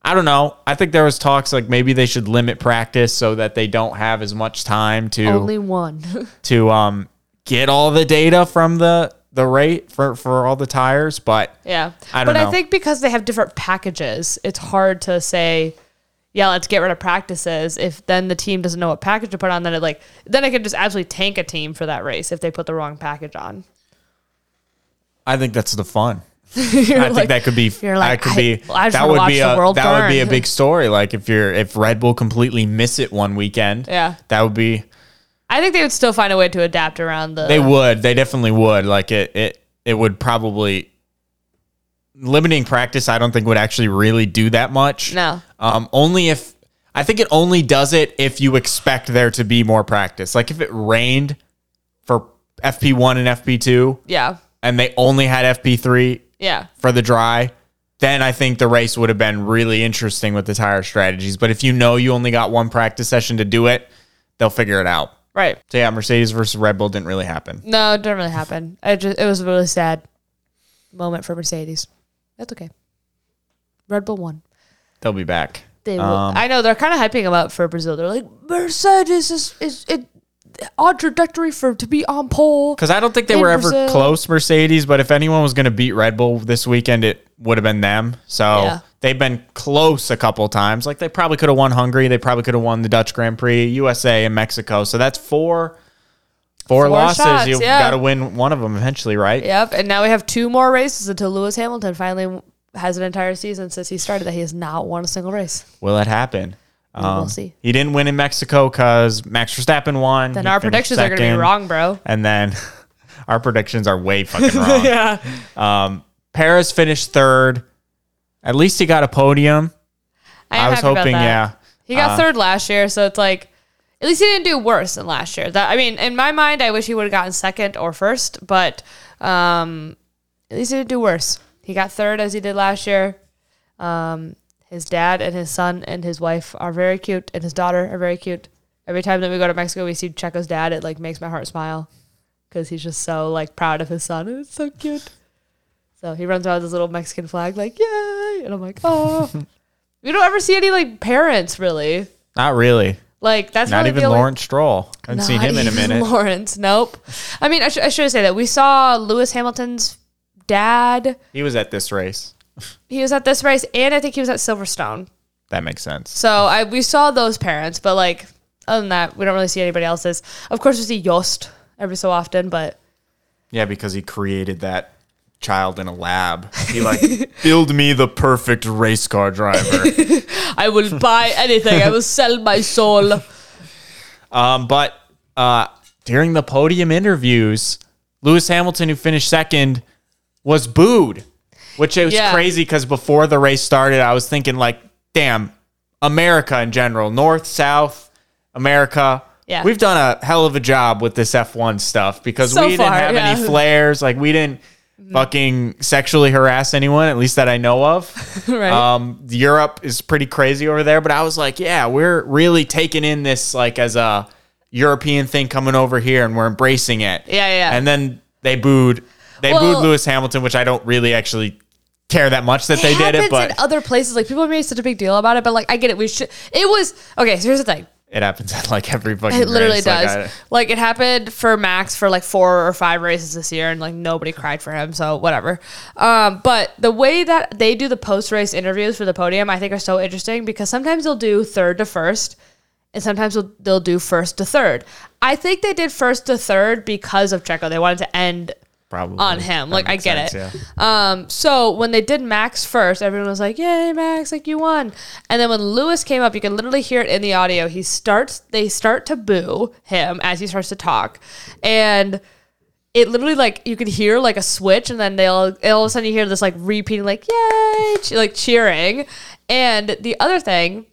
I don't know. I think there was talks like maybe they should limit practice so that they don't have as much time to Only one. to um get all the data from the the rate for for all the tires, but yeah. I don't but know. I think because they have different packages, it's hard to say, yeah, let's get rid of practices. If then the team doesn't know what package to put on, then it like then it could just absolutely tank a team for that race if they put the wrong package on. I think that's the fun. I like- think that could be you're like, that could I- be I that would be a world that would be a big story. Like if you're if Red Bull completely miss it one weekend, Yeah. that would be I think they would still find a way to adapt around the they would they definitely would like it it it would probably limiting practice. I don't think would actually really do that much. No. um, only if I think it only does it if you expect there to be more practice. Like if it rained for FP one and FP two, Yeah. and they only had FP three Yeah. for the dry, then I think the race would have been really interesting with the tire strategies. But if you know you only got one practice session to do it, they'll figure it out. Right. So yeah, Mercedes versus Red Bull didn't really happen. No, it didn't really happen. Just it was a really sad moment for Mercedes. That's okay. Red Bull won. They'll be back. They will. Um, I know they're kind of hyping him up for Brazil. They're like Mercedes is is it on trajectory for to be on pole. Because I don't think they were ever close, Mercedes. But if anyone was going to beat Red Bull this weekend, it would have been them. So Yeah. they've been close a couple times. Like they probably could have won Hungary. They probably could have won the Dutch Grand Prix, USA, and Mexico. So that's four, four, Four losses. shots, You've yeah. got to win one of them eventually, right? Yep. And now we have two more races until Lewis Hamilton finally has an entire season since he started that he has not won a single race. Will it happen? Um, see. He didn't win in Mexico because Max Verstappen won. Then He our predictions are going to be wrong, bro. And then our predictions are way fucking wrong. Yeah. Um, Perez finished third. At least he got a podium. I, I was hoping, that. yeah. He got Uh, third last year, so it's like at least he didn't do worse than last year. That I mean, in my mind, I wish he would have gotten second or first, but um, at least he didn't do worse. He got third as he did last year. Um, his dad and his son and his wife are very cute, and his daughter are very cute. Every time that we go to Mexico, we see Checo's dad. It like makes my heart smile because he's just so like proud of his son, and it's so cute. So he runs around with his little Mexican flag, like yay, and I'm like, oh. we don't ever see any like parents really. Not really. Like that's Not even Lawrence Stroll. I haven't seen him in a minute. Lawrence, nope. I mean, I, sh- I should say that we saw Lewis Hamilton's dad. He was at this race. He was at this race, and I think he was at Silverstone. That makes sense. So I we saw those parents, but like other than that, we don't really see anybody else's. Of course, we see Jos every so often, but Yeah, because he created that child in a lab. He like build me the perfect race car driver. I will buy anything. I will sell my soul. Um, but uh, during the podium interviews, Lewis Hamilton, who finished second, was booed, which is Yeah. crazy because before the race started, I was thinking like, damn, America in general, North, South, America. Yeah. We've done a hell of a job with this F1 stuff because So we didn't far, have any flares. Like we didn't fucking sexually harass anyone, at least that I know of. Right. Um, Europe is pretty crazy over there, but I was like, yeah, we're really taking in this like as a European thing coming over here, and we're embracing it. Yeah, yeah. And then they booed, they Well- booed Lewis Hamilton, which I don't really actually care that much that they did happens it, but in other places, like people made such a big deal about it, but like I get it. We should. It was okay. So here's the thing. It happens at like every fucking. It literally race. Like, does. I- Like, it happened for Max for like four or five races this year, and like nobody cried for him. So whatever. Um, but the way that they do the post race interviews for the podium, I think are so interesting because sometimes they'll do third to first, and sometimes they'll, they'll do first to third. I think they did first to third because of Checo. They wanted to end probably on him. That Like I get sense, it. yeah. Um, so when they did Max first, everyone was like, "Yay, Max! Like you won!" And then when Lewis came up, you can literally hear it in the audio. He starts, they start to boo him as he starts to talk, and it literally like you could hear like a switch, and then they'll all of a sudden you hear this like repeating like "Yay!" like cheering. And the other thing,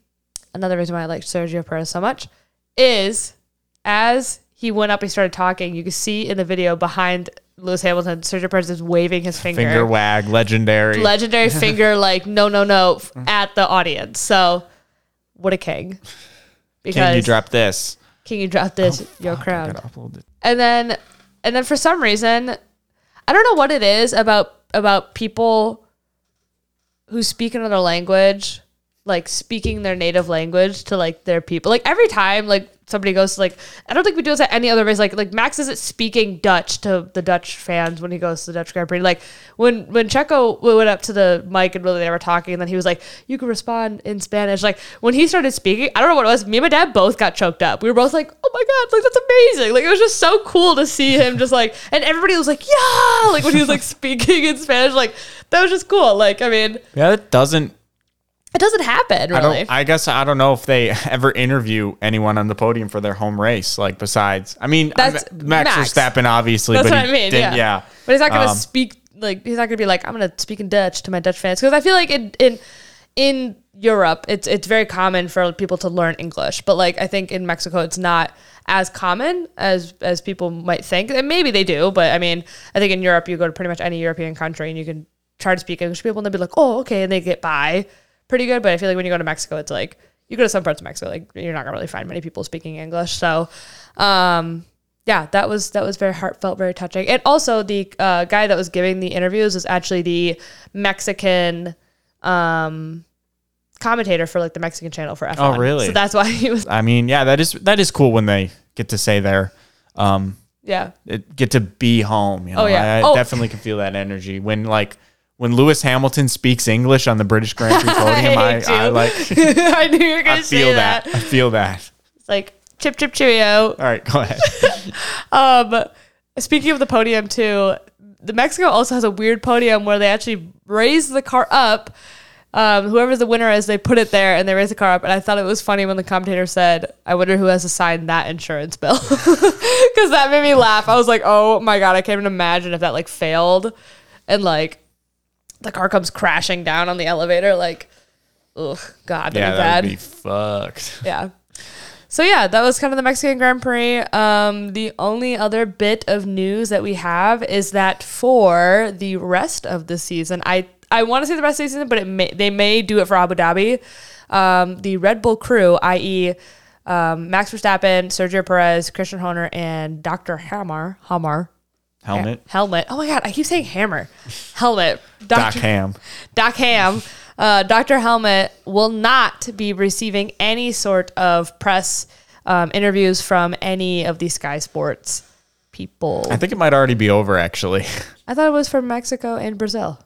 another reason why I like Sergio Perez so much, is as he went up, he started talking. You could see in the video behind Lewis Hamilton, Sergio Perez is waving his finger, Finger wag, legendary. legendary finger, like no, no, no, at the audience. So, what a king! Because Can you drop this? Can you drop this? your Fuck, crown. gotta upload it. And then, and then for some reason, I don't know what it is about about people who speak another language, like speaking their native language to like their people. Like every time, like somebody goes to, like I don't think we do this at any other race. Like like Max isn't speaking Dutch to the Dutch fans when he goes to the Dutch Grand Prix. Like when when Checo went up to the mic and really they were talking, and then he was like, "You can respond in Spanish." Like when he started speaking, I don't know what it was. Me and my dad both got choked up. We were both like, "Oh my god!" Like that's amazing. Like it was just so cool to see him just like, and everybody was like, "Yeah!" Like when he was like speaking in Spanish, like that was just cool. Like I mean, Yeah, that doesn't. It doesn't happen I don't. I guess I don't know if they ever interview anyone on the podium for their home race. Like besides, I mean, That's I'm- Max, Max. Verstappen obviously. That's but what I mean. didn't- Yeah. But he's not gonna Um, speak like he's not gonna be like I'm gonna speak in Dutch to my Dutch fans because I feel like in in in Europe it's it's very common for people to learn English, but like I think in Mexico it's not as common as as people might think. And maybe they do, but I mean I think in Europe you go to pretty much any European country and you can try to speak English to people and they'll be like oh okay and they get by pretty good. But I feel like when you go to Mexico it's like you go to some parts of Mexico like you're not gonna really find many people speaking English. So um yeah, that was that was very heartfelt, very touching. And also the uh, guy that was giving the interviews was actually the Mexican um, commentator for like the Mexican channel for F1. Oh, really? So that's why he was I mean, yeah, that is that is cool when they get to say their, um, yeah. it, get to be home. You know, Oh, yeah. I, I Oh. definitely can feel that energy when like when Lewis Hamilton speaks English on the British Grand Prix podium. I, hate I, like I knew you were gonna I feel that. that. I feel that. It's like chip chip cheerio. All right, go ahead. Um, speaking of the podium too, the Mexico also has a weird podium where they actually raise the car up. Um, whoever the winner is, they put it there and they raise the car up. And I thought it was funny when the commentator said, "I wonder who has to sign that insurance bill," because that made me laugh. I was like, "Oh my god, I can't even imagine if that like failed, and like the car comes crashing down on the elevator. Like, oh God, that'd yeah, be that bad." would be fucked. yeah. So yeah, that was kind of the Mexican Grand Prix. Um, the only other bit of news that we have is that for the rest of the season, I I want to say the rest of the season, but it may they may do it for Abu Dhabi. Um, the Red Bull crew, i.e., um, Max Verstappen, Sergio Perez, Christian Horner, and Dr. Hammer, Hammer, Helmet. helmet. Oh my God, I keep saying hammer, helmet. Doc. Ham. Doc Ham, uh, Dr. Helmut will not be receiving any sort of press um, interviews from any of the Sky Sports people. I think it might already be over actually. I thought it was from Mexico and Brazil.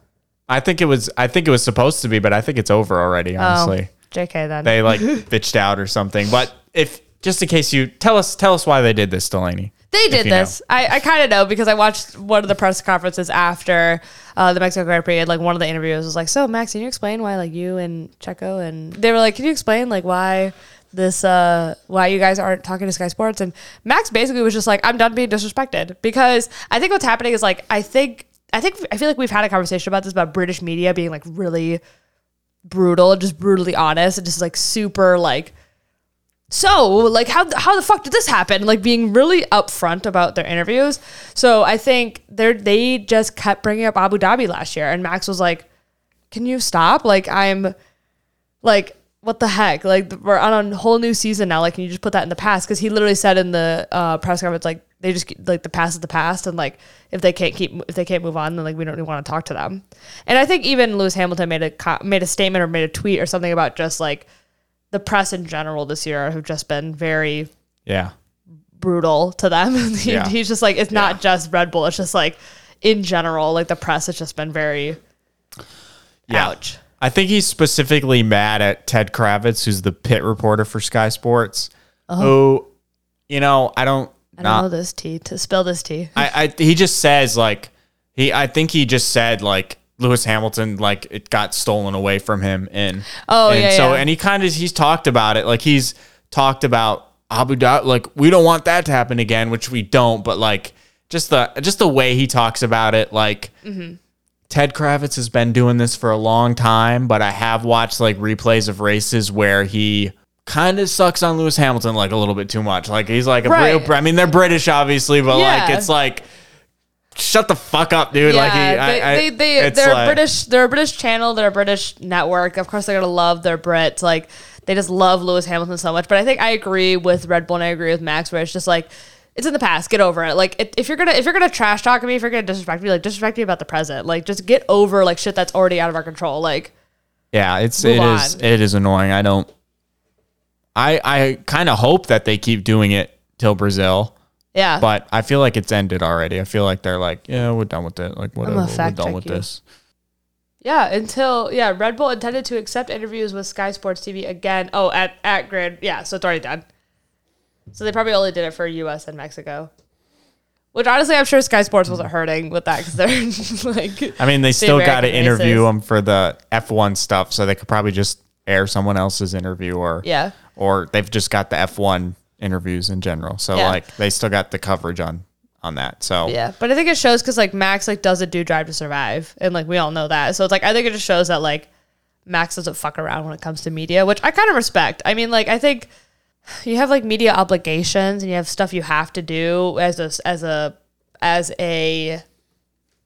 I think it was I think it was supposed to be, but I think it's over already, honestly. Oh, JK then. They like bitched out or something. But if just in case you tell us tell us why they did this, Delaney. They did you know. this. I, I kind of know because I watched one of the press conferences after uh, the Mexico Grand Prix. And like one of the interviews was like, "So Max, can you explain why like you and Checo and they were like, can you explain like why this uh why you guys aren't talking to Sky Sports?" And Max basically was just like, "I'm done being disrespected," because I think what's happening is like I think I think I feel like we've had a conversation about this about British media being like really brutal, just brutally honest, and just like super like so like how how the fuck did this happen? Like being really upfront about their interviews. So i think they they just kept bringing up abu dhabi last year and max was like can you stop? Like i'm like what the heck? Like we're on a whole new season now. Like can you just put that in the past? Because he literally said in the uh, press conference like they just like the past is the past and like if they can't keep if they can't move on then like we don't even want to talk to them. And i think even lewis hamilton made a made a statement or made a tweet or something about just like the press in general this year have just been very Yeah. brutal to them. he, Yeah. He's just like it's not Yeah. just Red Bull. It's just like in general, like the press has just been very Yeah. ouch. I think he's specifically mad at Ted Kravitz, who's the pit reporter for Sky Sports, oh. who, you know, I don't. I don't know this tea to spill this tea. I, I he just says like he I think he just said like Lewis Hamilton like it got stolen away from him and Oh, and yeah, so yeah. and he kind of he's talked about it like he's talked about Abu Dhabi like we don't want that to happen again which we don't but like just the just the way he talks about it like Mm-hmm. Ted Kravitz has been doing this for a long time but I have watched like replays of races where he kind of sucks on Lewis Hamilton like a little bit too much like he's like a Right. real I mean they're British obviously but like it's like shut the fuck up, dude. like he, they, I, they, they, they're a like- British. They're a British channel. They're a British network. Of course, they're gonna love their Brits. Like they just love Lewis Hamilton so much. But I think I agree with Red Bull and I agree with Max, where it's just like it's in the past. Get over it. Like if, if you're gonna if you're gonna trash talk me, if you're gonna disrespect me, like disrespect me about the present. Like just get over like shit that's already out of our control. Like Yeah, it's it is on. it is annoying. I don't. I I kind of hope that they keep doing it till Brazil, yeah, but I feel like it's ended already. I feel like they're like, yeah, we're done with it. Like whatever, we're done with you. this. Yeah, until yeah, Red Bull intended to accept interviews with Sky Sports TV again. Oh, at at Grid, yeah, so it's already done. So they probably only did it for U.S. and Mexico. Which honestly, I'm sure Sky Sports wasn't mm. hurting with that because they're like. I mean, they still got to interview them for the F1 stuff, so they could probably just air someone else's interview, or Yeah. or they've just got the F1 interviews in general. So Yeah. like they still got the coverage on on that. So Yeah, but I think it shows because like Max like doesn't do Drive to Survive, and like we all know that. So it's like I think it just shows that like Max doesn't fuck around when it comes to media, which I kind of respect. I mean, like I think you have like media obligations and you have stuff you have to do as a as a as a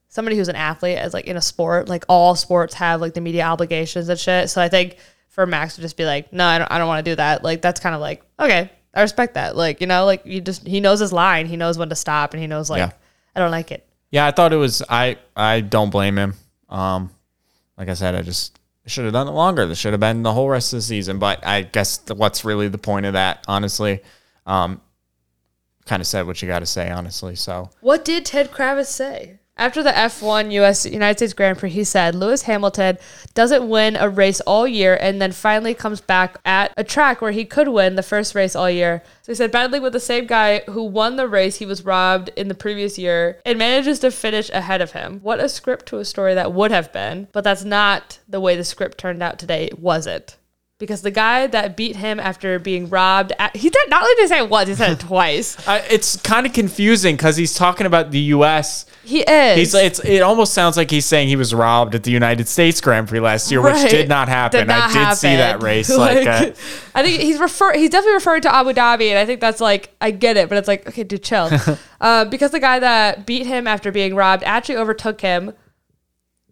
somebody who's an athlete as like in a sport. Like all sports have like the media obligations and shit. So I think for Max to just be like, no, I don't, I don't want to do that. Like that's kind of like okay, I respect that. Like you know, like you just he knows his line, he knows when to stop, and he knows like Yeah. I don't like it. Yeah, I thought it was. I I don't blame him. Um, like I said, I just should have done it longer. This should have been the whole rest of the season. But I guess th- what's really the point of that, honestly? Um, kind of said what you got to say, honestly. So What did Ted Kravitz say? After the F1 US United States Grand Prix, he said Lewis Hamilton doesn't win a race all year and then finally comes back at a track where he could win the first race all year. So he said battling with the same guy who won the race he was robbed in the previous year and manages to finish ahead of him. What a script to a story that would have been, but that's not the way the script turned out today, was it? Because the guy that beat him after being robbed, at, he did not only did he say it once, he said it twice. I, it's kind of confusing because he's talking about the U.S. He is. He's it's it almost sounds like he's saying he was robbed at the United States Grand Prix last year, which did not happen. not I did see that happen. race. like, uh, I think he's refer. He's definitely referring to Abu Dhabi, and I think that's like I get it, but it's like okay, dude, chill. uh, because the guy that beat him after being robbed actually overtook him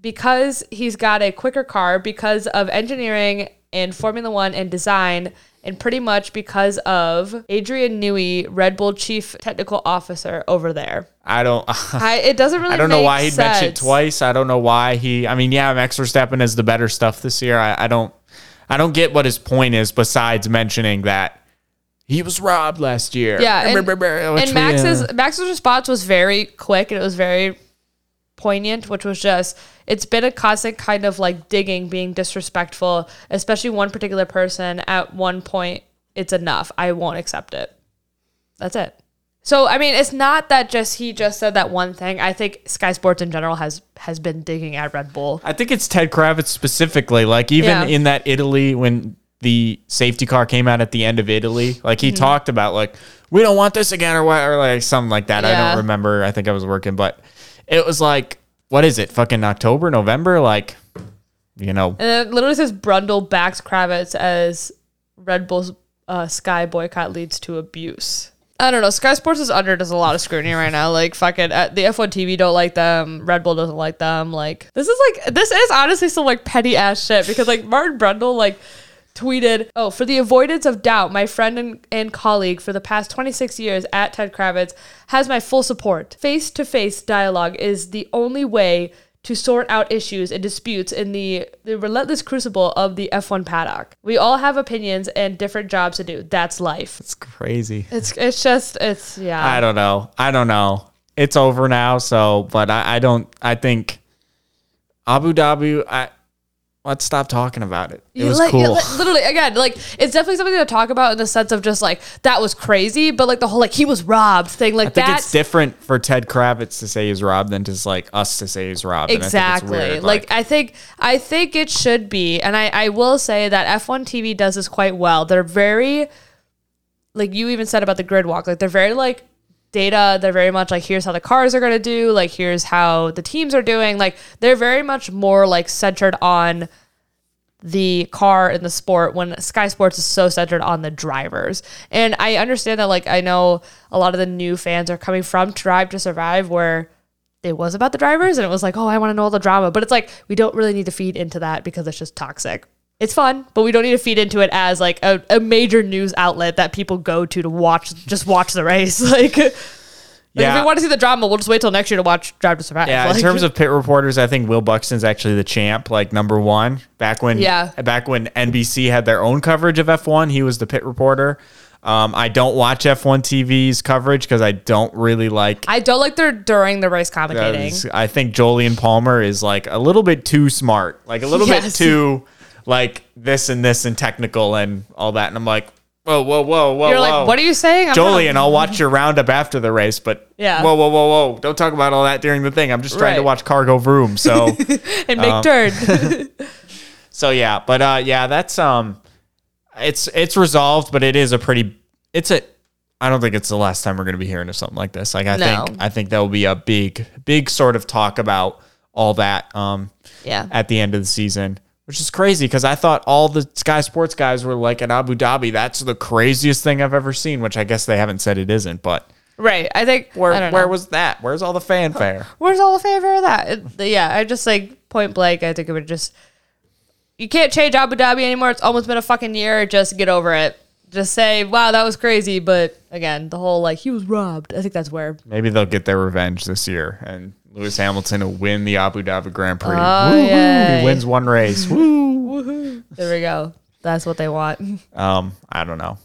because he's got a quicker car because of engineering and Formula One and design. And pretty much because of Adrian Newey, Red Bull chief technical officer over there. I don't. I, it doesn't really. I don't know why he'd mention it sense. twice. I don't know why he. I mean, yeah, Max Verstappen has the better stuff this year. I, I don't. I don't get what his point is besides mentioning that he was robbed last year. Yeah, and, and Max's Max's response was very quick and it was very poignant, which was just it's been a constant kind of like digging, being disrespectful, especially one particular person. At one point, it's enough. I won't accept it. That's it. So I mean, it's not that just he just said that one thing. I think Sky Sports in general has has been digging at Red Bull. I think it's Ted Kravitz specifically. Like even Yeah. in that Italy when the safety car came out at the end of Italy, like Mm-hmm. he talked about like we don't want this again or what or like something like that. I don't remember. I think I was working, but it was like what is it? Fucking October, November, like you know. And it literally says Brundle backs Kravitz as Red Bull's uh, Sky boycott leads to abuse. I don't know. Sky Sports is under does a lot of scrutiny right now. Like fucking uh, the F1 TV don't like them. Red Bull doesn't like them. Like this is like this is honestly some like petty ass shit because like Martin Brundle like tweeted, "Oh, for the avoidance of doubt, my friend and, and colleague for the past 26 years at Ted Kravitz has my full support. Face to face dialogue is the only way to sort out issues and disputes in the, the relentless crucible of the F1 paddock. We all have opinions and different jobs to do. That's life. It's crazy. It's it's just it's yeah. I don't know. I don't know. It's over now. So, but I, I don't. I think Abu Dhabi. I let's stop talking about it. It was like- cool. like, literally, again, like it's definitely something to talk about in the sense of just like that was crazy, but like the whole like he was robbed thing, like I think that's it's different for Ted Kravitz to say he's robbed than just like us to say he's robbed. And I think it's exactly. like, I think I think it should be, and I I will say that F1 TV does this quite well. They're very like you even said about the grid walk, like they're very like data. They're very much like here's how the cars are gonna do, like here's how the teams are doing. Like they're very much more like centered on the car and the sport when Sky Sports is so centered on the drivers. And I understand that like I know a lot of the new fans are coming from Drive to Survive where it was about the drivers and it was like, "Oh, I want to know all the drama." But it's like we don't really need to feed into that because it's just toxic. It's fun, but we don't need to feed into it as like a, a major news outlet that people go to to watch just watch the race. Like, like if we want to see the drama, we'll just wait till next year to watch Drive to Survive. Yeah, Like- in terms of pit reporters, I think Will Buxton's actually the champ, like number one. Back when, Yeah. back when NBC had their own coverage of F1, he was the pit reporter. Um, I don't watch F1 TV's coverage because I don't really like. I don't like their during the race commentating. I think Jolyon Palmer is like a little bit too smart, like a little bit too like this and this and technical and all that. And I'm like, whoa, whoa, whoa, whoa, You're whoa. like, what are you saying? I'm Jolyon, not- I'll watch your roundup after the race, but Yeah. whoa, whoa, whoa, whoa! Don't talk about all that during the thing. I'm just trying to watch Cargo Vroom. So, and um, turn. so yeah, but uh, yeah, that's um, it's it's resolved, but it is a pretty, it's a. I don't think it's the last time we're going to be hearing of something like this. Like I No. think I think that will be a big big sort of talk about all that um yeah. at the end of the season, which is crazy because I thought all the Sky Sports guys were like in Abu Dhabi. That's the craziest thing I've ever seen. Which I guess they haven't said it isn't, but Right. I think where I where know. was that? Where's all the fanfare? where's all the fanfare of that? It- yeah, I just like point blank. I think it would just you can't change Abu Dhabi anymore. It's almost been a fucking year. Just get over it. Just say, wow, that was crazy. But again, the whole like he was robbed. I think that's where. Maybe they'll get their revenge this year, and Lewis Hamilton will win the Abu Dhabi Grand Prix. Oh, Woo-hoo. He wins one race. Woo! There we go. That's what they want. Um, I don't know.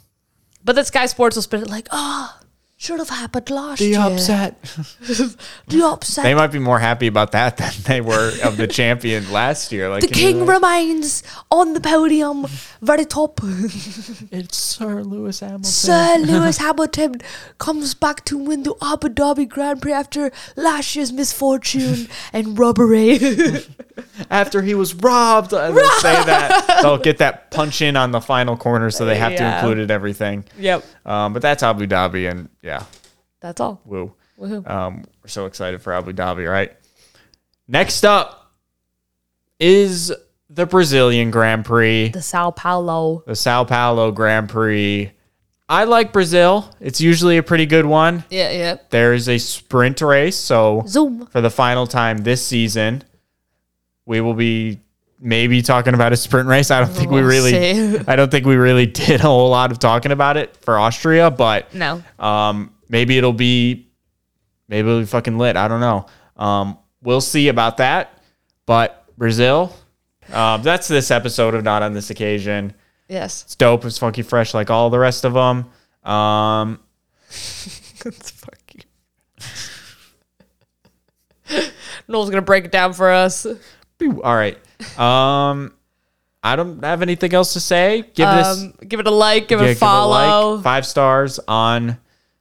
But then Sky Sports will spin it like, oh, should have happened last The year. upset. The upset. They might be more happy about that than they were of the champion last year. Like the can you, king like- remains on the podium, very top. It's Sir Lewis Hamilton. Sir Lewis Hamilton comes back to win the Abu Dhabi Grand Prix after last year's misfortune and robbery. After he was robbed, and they'll say that they'll get that punch in on the final corner, so they have to include it everything. yep. Um, but that's Abu Dhabi, and yeah, That's all. woo. Woohoo. Um, we're so excited for Abu Dhabi, right? Next up is the Brazilian Grand Prix, The Sao Paulo. the Sao Paulo Grand Prix. I like Brazil. It's usually a pretty good one. Yeah, yeah. There is a sprint race, so Zoom. for the final time this season, we will be maybe talking about a sprint race. I don't think we We'll really see. I don't think we really did a whole lot of talking about it for Austria, but No. um, maybe it'll be, maybe it'll be fucking lit. I don't know. Um, we'll see about that. But Brazil, um, that's this episode of Not on This Occasion. Yes. It's dope. It's funky fresh like all the rest of them. Um, It's fucking. Noel's gonna break it down for us. All right. Um, I don't have anything else to say. Give this Um, give it a like, give yeah, it give a follow. like, five stars on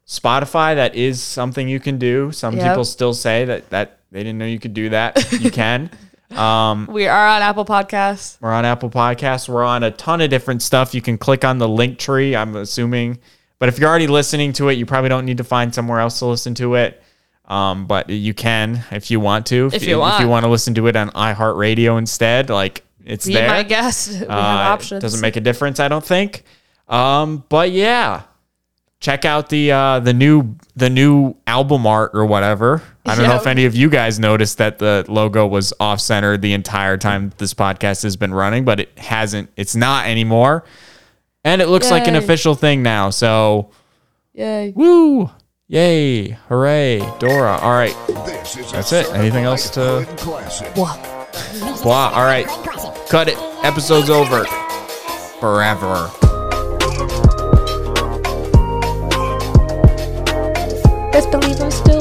Spotify. That is something you can do. Some Yep. people still say that that they didn't know you could do that. You can. Um, we are on Apple Podcasts. We're on Apple Podcasts. We're on a ton of different stuff. You can click on the link tree, I'm assuming. But if you're already listening to it, you probably don't need to find somewhere else to listen to it. Um, but you can if you want to. If you want. If you want to listen to it on iHeartRadio instead, like it's Be there. my guess, We Uh, have options. Doesn't make a difference, I don't think. Um, but yeah, check out the uh, the new the new album art or whatever. I don't know if any of you guys noticed that the logo was off center the entire time this podcast has been running, but it hasn't. It's not anymore, and it looks like an official thing now. So Yay. woo! Yay! Hooray! Dora. All right. That's it. Anything else to? Blah. Blah. All right. Cut it. Episode's over. Forever. Best believe still